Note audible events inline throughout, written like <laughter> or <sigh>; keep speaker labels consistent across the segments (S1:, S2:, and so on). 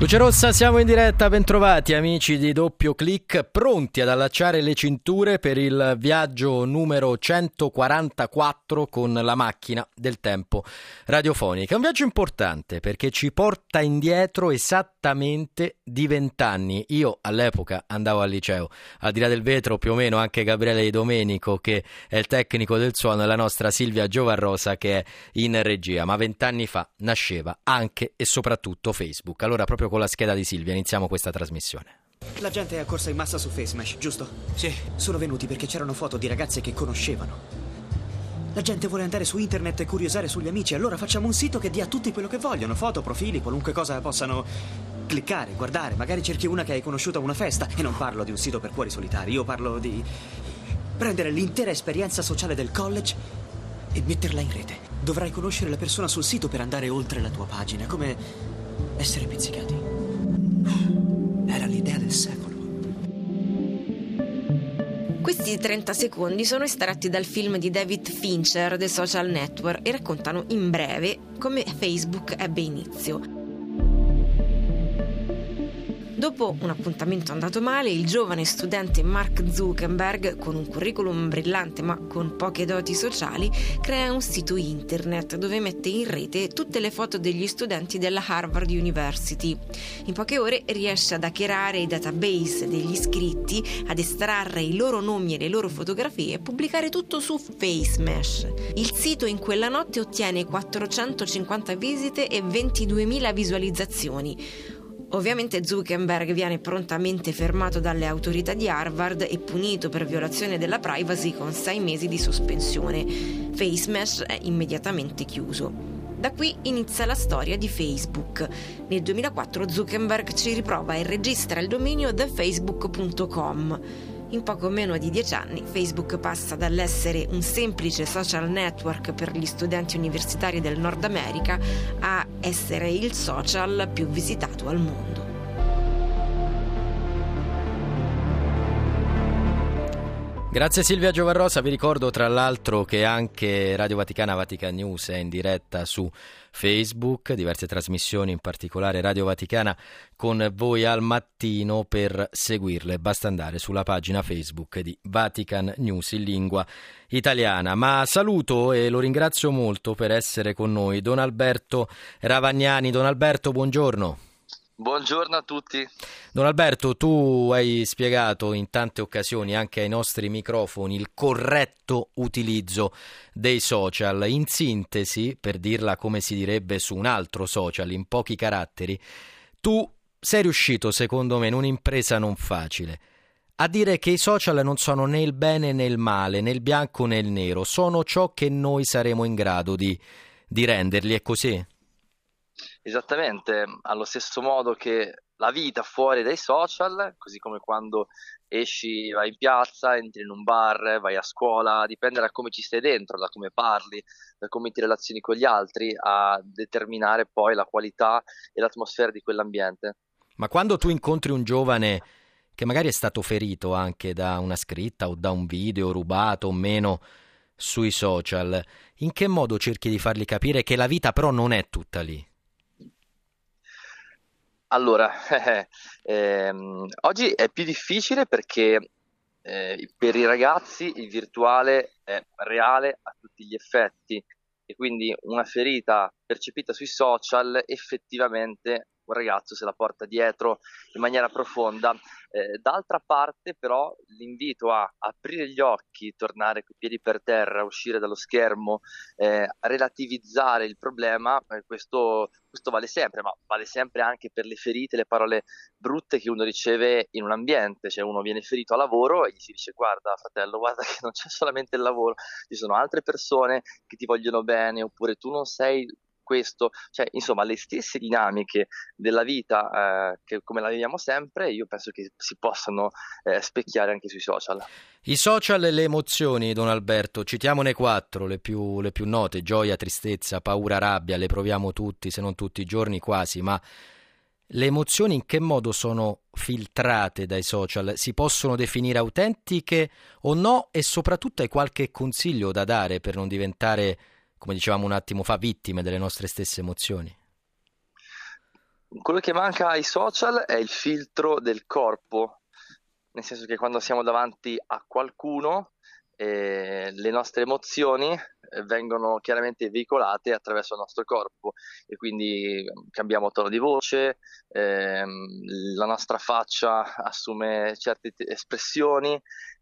S1: Luce Rossa, siamo in diretta, bentrovati amici di Doppio Clic, pronti ad allacciare le cinture per il viaggio numero 144 con la macchina del tempo radiofonica. Un viaggio importante perché ci porta indietro esattamente di vent'anni. Io all'epoca andavo al liceo, al di là del vetro più o meno anche Gabriele Di Domenico che è il tecnico del suono e la nostra Silvia Giovarrosa che è in regia, ma vent'anni fa nasceva anche e soprattutto Facebook. Allora proprio con la scheda di Silvia iniziamo questa trasmissione.
S2: La gente è accorsa in massa su FaceMesh, giusto?
S3: Sì.
S2: Sono venuti perché c'erano foto di ragazze che conoscevano. La gente vuole andare su internet e curiosare sugli amici, allora facciamo un sito che dia a tutti quello che vogliono, foto, profili, qualunque cosa possano cliccare, guardare. Magari cerchi una che hai conosciuto a una festa. E non parlo di un sito per cuori solitari, io parlo di prendere l'intera esperienza sociale del college e metterla in rete. Dovrai conoscere la persona sul sito per andare oltre la tua pagina, come essere pizzicati. Era l'idea del secolo.
S4: Questi 30 secondi sono estratti dal film di David Fincher, The Social Network, e raccontano in breve come Facebook ebbe inizio. Dopo un appuntamento andato male, il giovane studente Mark Zuckerberg, con un curriculum brillante ma con poche doti sociali, crea un sito internet dove mette in rete tutte le foto degli studenti della Harvard University. In poche ore riesce ad hackerare i database degli iscritti, ad estrarre i loro nomi e le loro fotografie e pubblicare tutto su FaceMesh. Il sito in quella notte ottiene 450 visite e 22.000 visualizzazioni. Ovviamente Zuckerberg viene prontamente fermato dalle autorità di Harvard e punito per violazione della privacy con sei mesi di sospensione. FaceMesh è immediatamente chiuso. Da qui inizia la storia di Facebook. Nel 2004 Zuckerberg ci riprova e registra il dominio thefacebook.com. In poco meno di dieci anni Facebook passa dall'essere un semplice social network per gli studenti universitari del Nord America a essere il social più visitato al mondo.
S1: Grazie Silvia Giovarrosa, vi ricordo tra l'altro che anche Radio Vaticana Vatican News è in diretta su Facebook, diverse trasmissioni, in particolare Radio Vaticana con voi al mattino per seguirle. Basta andare sulla pagina Facebook di Vatican News in lingua italiana. Ma saluto e lo ringrazio molto per essere con noi Don Alberto Ravagnani. Don Alberto, buongiorno.
S5: Buongiorno a tutti.
S1: Don Alberto, tu hai spiegato in tante occasioni anche ai nostri microfoni il corretto utilizzo dei social. In sintesi, per dirla come si direbbe su un altro social, in pochi caratteri, tu sei riuscito, secondo me, in un'impresa non facile. A dire che i social non sono né il bene né il male, né il bianco né il nero, sono ciò che noi saremo in grado di, di renderli, è così?
S5: Esattamente, allo stesso modo che la vita fuori dai social, così come quando esci, vai in piazza, entri in un bar, vai a scuola, dipende da come ci stai dentro, da come parli, da come ti relazioni con gli altri, a determinare poi la qualità e l'atmosfera di quell'ambiente.
S1: Ma quando tu incontri un giovane che magari è stato ferito anche da una scritta o da un video rubato o meno sui social, in che modo cerchi di fargli capire che la vita però non è tutta lì?
S5: Allora, <laughs> ehm, oggi è più difficile perché eh, per i ragazzi il virtuale è reale a tutti gli effetti e quindi una ferita percepita sui social effettivamente un ragazzo se la porta dietro in maniera profonda. Eh, d'altra parte, però, l'invito a aprire gli occhi, tornare coi piedi per terra, uscire dallo schermo, eh, relativizzare il problema, eh, questo, questo vale sempre, ma vale sempre anche per le ferite, le parole brutte che uno riceve in un ambiente, cioè uno viene ferito a lavoro e gli si dice guarda fratello, guarda che non c'è solamente il lavoro, ci sono altre persone che ti vogliono bene, oppure tu non sei questo, cioè insomma le stesse dinamiche della vita eh, che come la viviamo sempre, io penso che si possano eh, specchiare anche sui social.
S1: I social e le emozioni, Don Alberto, citiamone quattro, le più, le più note, gioia, tristezza, paura, rabbia, le proviamo tutti, se non tutti i giorni quasi, ma le emozioni in che modo sono filtrate dai social? Si possono definire autentiche o no? E soprattutto hai qualche consiglio da dare per non diventare, come dicevamo un attimo fa, vittime delle nostre stesse emozioni?
S5: Quello che manca ai social è il filtro del corpo, nel senso che quando siamo davanti a qualcuno eh, le nostre emozioni eh, vengono chiaramente veicolate attraverso il nostro corpo e quindi cambiamo tono di voce, ehm, la nostra faccia assume certe espressioni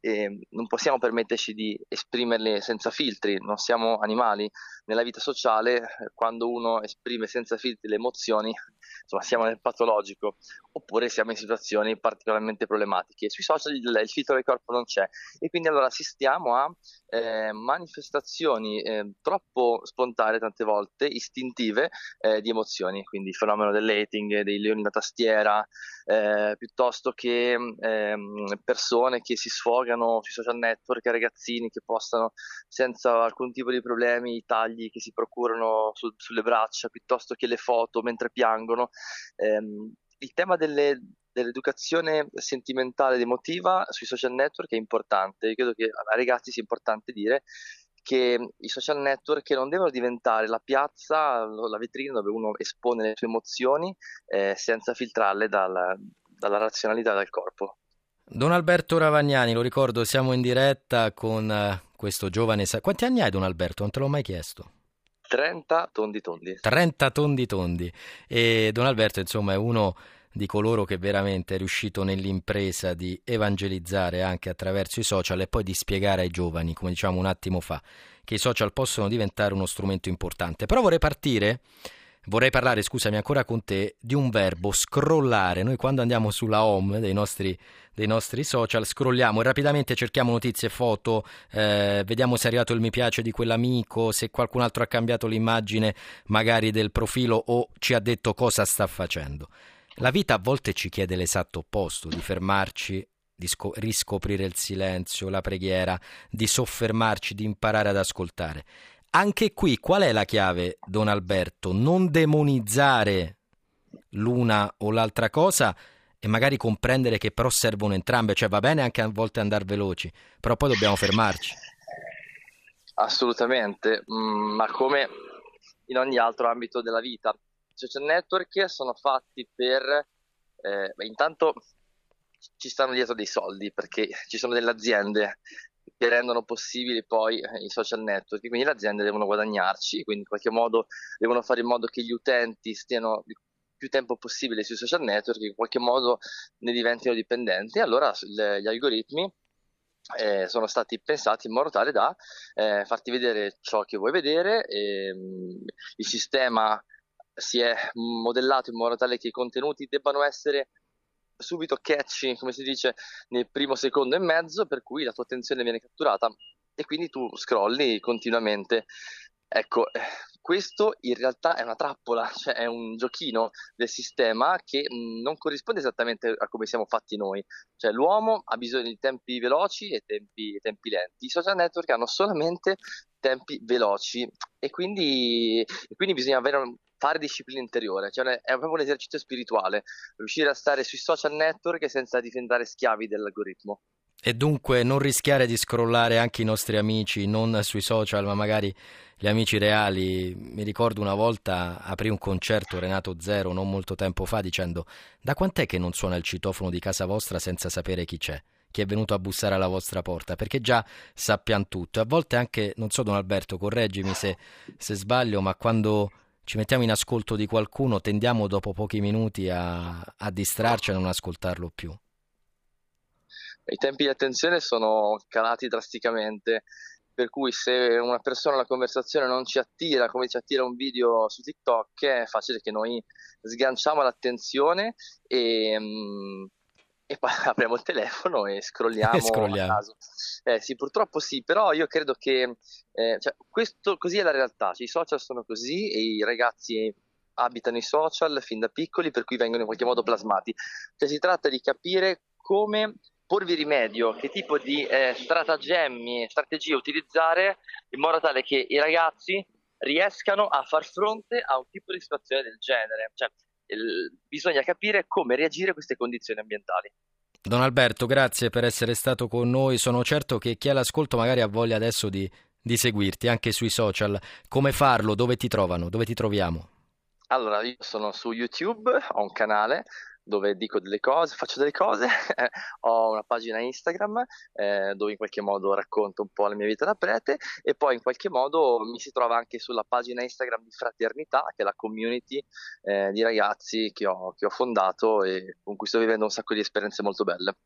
S5: e non possiamo permetterci di esprimerle senza filtri, non siamo animali. Nella vita sociale, quando uno esprime senza filtri le emozioni, insomma, siamo nel patologico, oppure siamo in situazioni particolarmente problematiche. Sui social il, il filtro del corpo non c'è e quindi allora assistiamo a eh, manifestazioni eh, troppo spontanee tante volte, istintive eh, di emozioni, quindi il fenomeno dell'hating, dei leoni da tastiera, eh, piuttosto che ehm, persone che si sfogano sui social network, ragazzini che postano senza alcun tipo di problemi i tagli che si procurano su, sulle braccia, piuttosto che le foto mentre piangono. Ehm, il tema delle, dell'educazione sentimentale ed emotiva sui social network è importante. Io credo che ai ragazzi sia importante dire che i social network non devono diventare la piazza, la vetrina dove uno espone le sue emozioni eh, senza filtrarle dal, dalla razionalità del corpo.
S1: Don Alberto Ravagnani, lo ricordo, siamo in diretta con uh, questo giovane. Quanti anni hai, Don Alberto? Non te l'ho mai chiesto.
S5: 30 tondi tondi.
S1: 30 tondi tondi. E Don Alberto, insomma, è uno di coloro che veramente è riuscito nell'impresa di evangelizzare anche attraverso i social e poi di spiegare ai giovani, come diciamo un attimo fa, che i social possono diventare uno strumento importante. Però vorrei partire vorrei parlare, scusami, ancora con te di un verbo scrollare. Noi quando andiamo sulla home dei nostri, dei nostri social scrolliamo e rapidamente cerchiamo notizie, foto, eh, vediamo se è arrivato il mi piace di quell'amico, se qualcun altro ha cambiato l'immagine magari del profilo o ci ha detto cosa sta facendo. La vita a volte ci chiede l'esatto opposto, di fermarci, di sco- riscoprire il silenzio, la preghiera, di soffermarci, di imparare ad ascoltare. Anche qui qual è la chiave, Don Alberto? Non demonizzare l'una o l'altra cosa e magari comprendere che però servono entrambe, cioè va bene anche a volte andare veloci, però poi dobbiamo fermarci.
S5: Assolutamente, mm, ma come in ogni altro ambito della vita, social network sono fatti per, eh, intanto ci stanno dietro dei soldi perché ci sono delle aziende che rendono possibili poi eh, i social network, quindi le aziende devono guadagnarci, quindi in qualche modo devono fare in modo che gli utenti stiano più tempo possibile sui social network, in qualche modo ne diventino dipendenti. Allora le, gli algoritmi eh, sono stati pensati in modo tale da eh, farti vedere ciò che vuoi vedere, e, mh, mm, il sistema si è modellato in modo tale che i contenuti debbano essere subito catchy, come si dice, nel primo secondo e mezzo, per cui la tua attenzione viene catturata e quindi tu scrolli continuamente. Ecco, eh, questo in realtà è una trappola, cioè è un giochino del sistema che mh, non corrisponde esattamente a come siamo fatti noi. Cioè l'uomo ha bisogno di tempi veloci e tempi, tempi lenti. I social network hanno solamente tempi veloci e quindi, e quindi bisogna avere fare disciplina interiore, cioè è proprio un esercizio spirituale, riuscire a stare sui social network senza diventare schiavi dell'algoritmo.
S1: E dunque non rischiare di scrollare anche i nostri amici, non sui social, ma magari gli amici reali. Mi ricordo una volta aprì un concerto Renato Zero non molto tempo fa dicendo da quant'è che non suona il citofono di casa vostra senza sapere chi c'è? Chi è venuto a bussare alla vostra porta? Perché già sappiamo tutto. A volte anche, non so Don Alberto, correggimi se, se sbaglio, ma quando ci mettiamo in ascolto di qualcuno tendiamo dopo pochi minuti a, a distrarci e a non ascoltarlo più.
S5: I tempi di attenzione sono calati drasticamente, per cui se una persona la conversazione non ci attira come ci attira un video su TikTok, è facile che noi sganciamo l'attenzione e, mm, e poi <laughs> apriamo il telefono e scrolliamo, <laughs> e scrolliamo. a caso. Eh, sì, purtroppo sì, però io credo che eh, cioè, questo così è la realtà, cioè, i social sono così e i ragazzi abitano i social fin da piccoli per cui vengono in qualche modo plasmati. Cioè, si tratta di capire come porvi rimedio, che tipo di eh, stratagemmi e strategie utilizzare in modo tale che i ragazzi riescano a far fronte a un tipo di situazione del genere. Cioè, il, bisogna capire come reagire a queste condizioni ambientali.
S1: Don Alberto, grazie per essere stato con noi. Sono certo che chi è all'ascolto magari ha voglia adesso di, di seguirti anche sui social. Come farlo? Dove ti trovano? Dove ti troviamo?
S5: Allora, io sono su YouTube, ho un canale dove dico delle cose, faccio delle cose, <laughs> ho una pagina Instagram eh, dove in qualche modo racconto un po' la mia vita da prete e poi in qualche modo mi si trova anche sulla pagina Instagram di Fraternità, che è la community eh, di ragazzi che ho, che ho fondato e con cui sto vivendo un sacco di esperienze molto belle.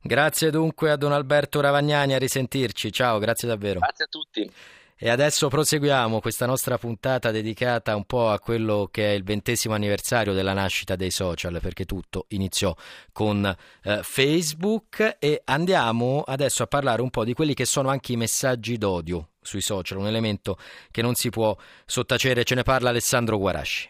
S1: Grazie dunque a Don Alberto Ravagnani, a risentirci, ciao, grazie davvero.
S5: Grazie a tutti.
S1: E adesso proseguiamo questa nostra puntata dedicata un po' a quello che è il ventesimo anniversario della nascita dei social, perché tutto iniziò con eh, Facebook e andiamo adesso a parlare un po' di quelli che sono anche i messaggi d'odio sui social, un elemento che non si può sottacere, ce ne parla Alessandro Guarasci.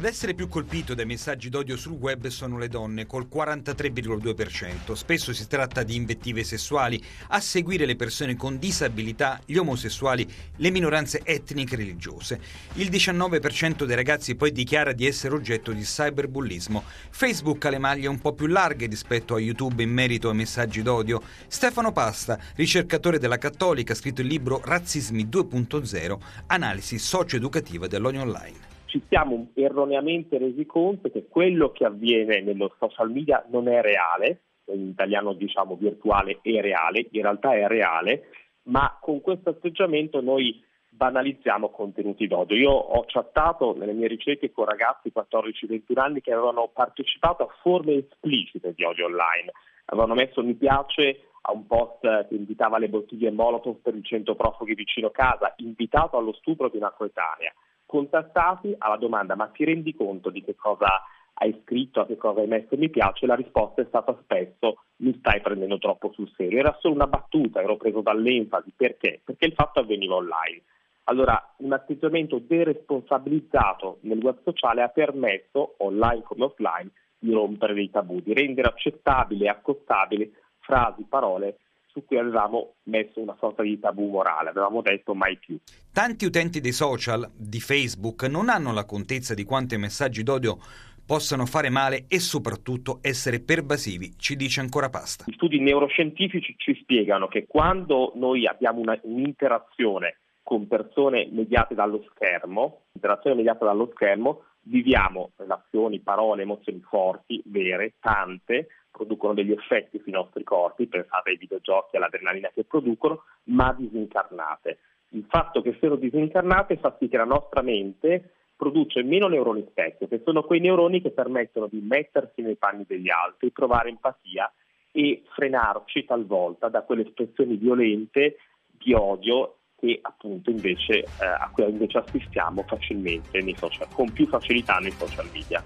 S3: Ad essere più colpito dai messaggi d'odio sul web sono le donne, col 43,2%. Spesso si tratta di invettive sessuali, a seguire le persone con disabilità, gli omosessuali, le minoranze etniche e religiose. Il 19% dei ragazzi poi dichiara di essere oggetto di cyberbullismo. Facebook ha le maglie un po' più larghe rispetto a YouTube in merito ai messaggi d'odio. Stefano Pasta, ricercatore della Cattolica, ha scritto il libro Razzismi 2.0, analisi socio-educativa dell'odio online
S6: ci siamo erroneamente resi conto che quello che avviene nello social media non è reale, in italiano diciamo virtuale è reale, in realtà è reale, ma con questo atteggiamento noi banalizziamo contenuti d'odio. Io ho chattato nelle mie ricerche con ragazzi 14-21 anni che avevano partecipato a forme esplicite di odio online, avevano messo mi piace a un post che invitava le bottiglie Molotov per il centro profughi vicino casa, invitato allo stupro di una coetanea contattati alla domanda ma ti rendi conto di che cosa hai scritto, a che cosa hai messo mi piace, la risposta è stata spesso mi stai prendendo troppo sul serio. Era solo una battuta, ero preso dall'enfasi, perché? Perché il fatto avveniva online. Allora, un atteggiamento deresponsabilizzato nel web sociale ha permesso, online come offline, di rompere dei tabù, di rendere accettabili e accostabili frasi, parole su cui avevamo messo una sorta di tabù morale, avevamo detto mai più.
S3: Tanti utenti dei social, di Facebook, non hanno la contezza di quanto i messaggi d'odio possano fare male e soprattutto essere pervasivi, ci dice ancora Pasta.
S6: Gli studi neuroscientifici ci spiegano che quando noi abbiamo una, un'interazione con persone mediate dallo schermo, interazione mediata dallo schermo, viviamo relazioni, parole, emozioni forti, vere, tante, producono degli effetti sui nostri corpi, pensate ai videogiochi, all'adrenalina che producono, ma disincarnate. Il fatto che siano disincarnate fa sì che la nostra mente produce meno neuroni specchio, che sono quei neuroni che permettono di mettersi nei panni degli altri, provare empatia e frenarci talvolta da quelle espressioni violente di odio che appunto invece, eh, a cui invece assistiamo facilmente social, con più facilità nei social media.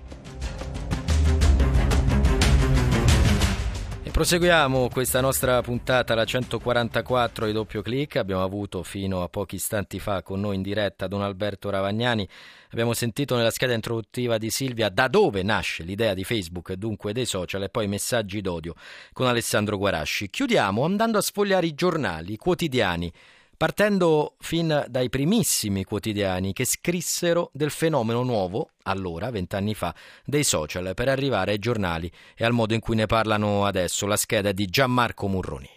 S1: Proseguiamo questa nostra puntata, la 144 di doppio clic. Abbiamo avuto fino a pochi istanti fa con noi in diretta Don Alberto Ravagnani. Abbiamo sentito nella scheda introduttiva di Silvia da dove nasce l'idea di Facebook e dunque dei social e poi messaggi d'odio con Alessandro Guarasci. Chiudiamo andando a sfogliare i giornali, quotidiani partendo fin dai primissimi quotidiani che scrissero del fenomeno nuovo, allora, vent'anni fa, dei social, per arrivare ai giornali e al modo in cui ne parlano adesso, la scheda di Gianmarco Murroni.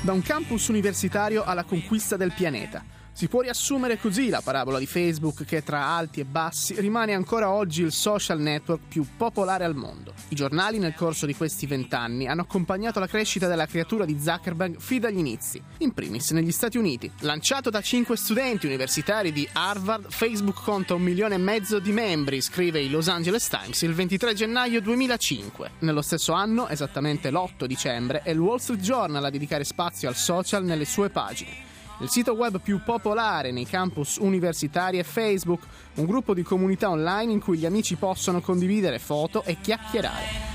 S7: Da un campus universitario alla conquista del pianeta si può riassumere così la parabola di Facebook che tra alti e bassi rimane ancora oggi il social network più popolare al mondo. I giornali nel corso di questi vent'anni hanno accompagnato la crescita della creatura di Zuckerberg fin dagli inizi, in primis negli Stati Uniti. Lanciato da cinque studenti universitari di Harvard, Facebook conta un milione e mezzo di membri, scrive il Los Angeles Times il 23 gennaio 2005. Nello stesso anno, esattamente l'8 dicembre, è il Wall Street Journal a dedicare spazio al social nelle sue pagine. Il sito web più popolare nei campus universitari è Facebook, un gruppo di comunità online in cui gli amici possono condividere foto e chiacchierare.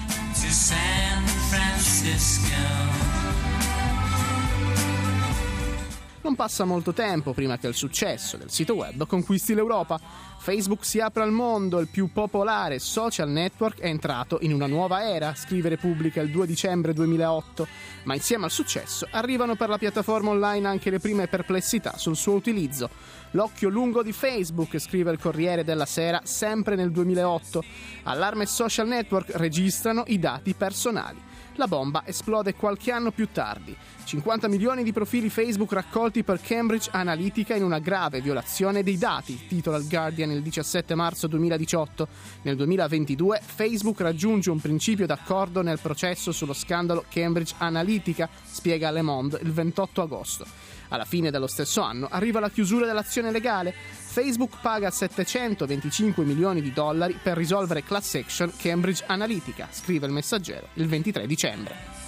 S7: Non passa molto tempo prima che il successo del sito web conquisti l'Europa. Facebook si apre al mondo, il più popolare social network è entrato in una nuova era, scrive Repubblica il 2 dicembre 2008, ma insieme al successo arrivano per la piattaforma online anche le prime perplessità sul suo utilizzo. L'occhio lungo di Facebook, scrive il Corriere della Sera, sempre nel 2008. Allarme Social Network registrano i dati personali. La bomba esplode qualche anno più tardi. 50 milioni di profili Facebook raccolti per Cambridge Analytica in una grave violazione dei dati, titola il Guardian il 17 marzo 2018. Nel 2022 Facebook raggiunge un principio d'accordo nel processo sullo scandalo Cambridge Analytica, spiega Le Monde il 28 agosto. Alla fine dello stesso anno arriva la chiusura dell'azione legale. Facebook paga 725 milioni di dollari per risolvere class action Cambridge Analytica, scrive il messaggero il 23 dicembre.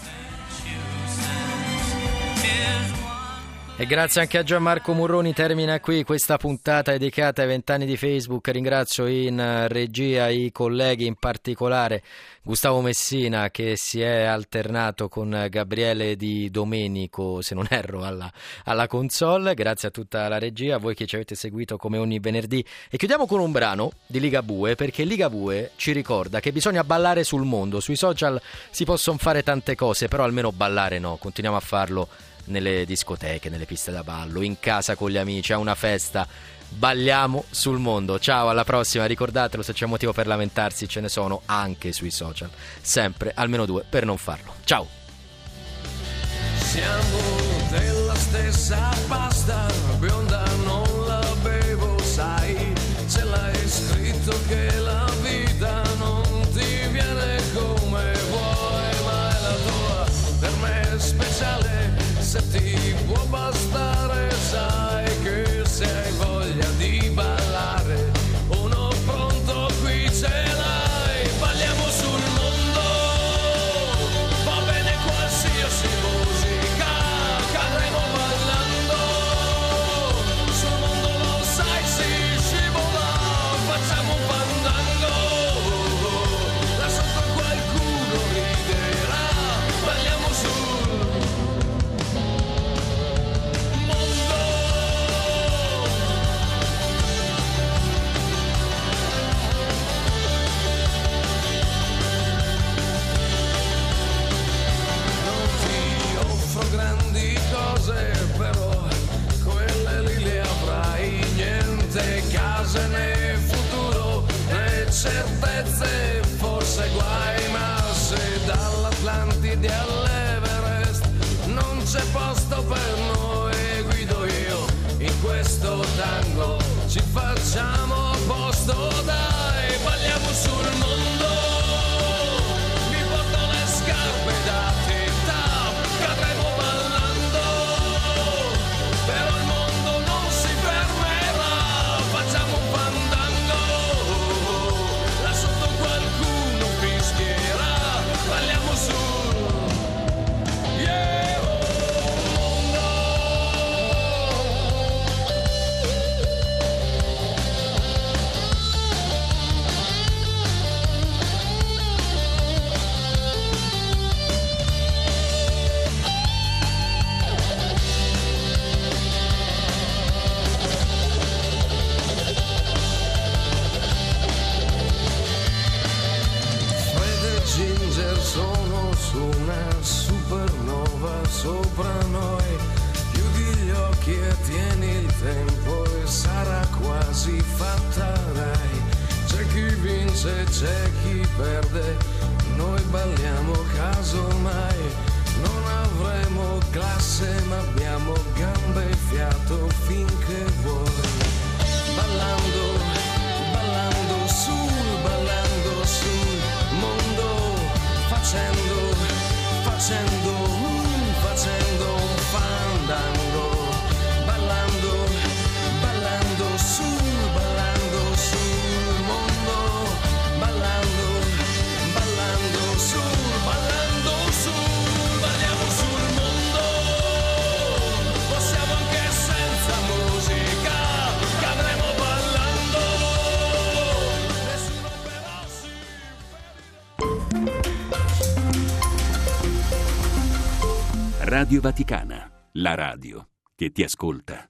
S1: E grazie anche a Gianmarco Murroni, termina qui questa puntata dedicata ai vent'anni di Facebook. Ringrazio in regia i colleghi, in particolare Gustavo Messina che si è alternato con Gabriele Di Domenico, se non erro, alla, alla console. Grazie a tutta la regia, a voi che ci avete seguito come ogni venerdì. E chiudiamo con un brano di Ligabue, perché Ligabue ci ricorda che bisogna ballare sul mondo. Sui social si possono fare tante cose, però almeno ballare no, continuiamo a farlo nelle discoteche, nelle piste da ballo, in casa con gli amici, a una festa. Balliamo sul mondo. Ciao, alla prossima. Ricordatelo, se c'è motivo per lamentarsi, ce ne sono anche sui social. Sempre almeno due per non farlo. Ciao.
S8: Siamo della stessa pasta, bionda tempo e sarà quasi fatta, dai. C'è chi vince, c'è chi perde, noi balliamo casomai. Non avremo classe ma abbiamo gambe e fiato finché vuoi. Ballando, ballando sul, ballando sul mondo, facendo, facendo,
S9: Radio Vaticana, la radio che ti ascolta.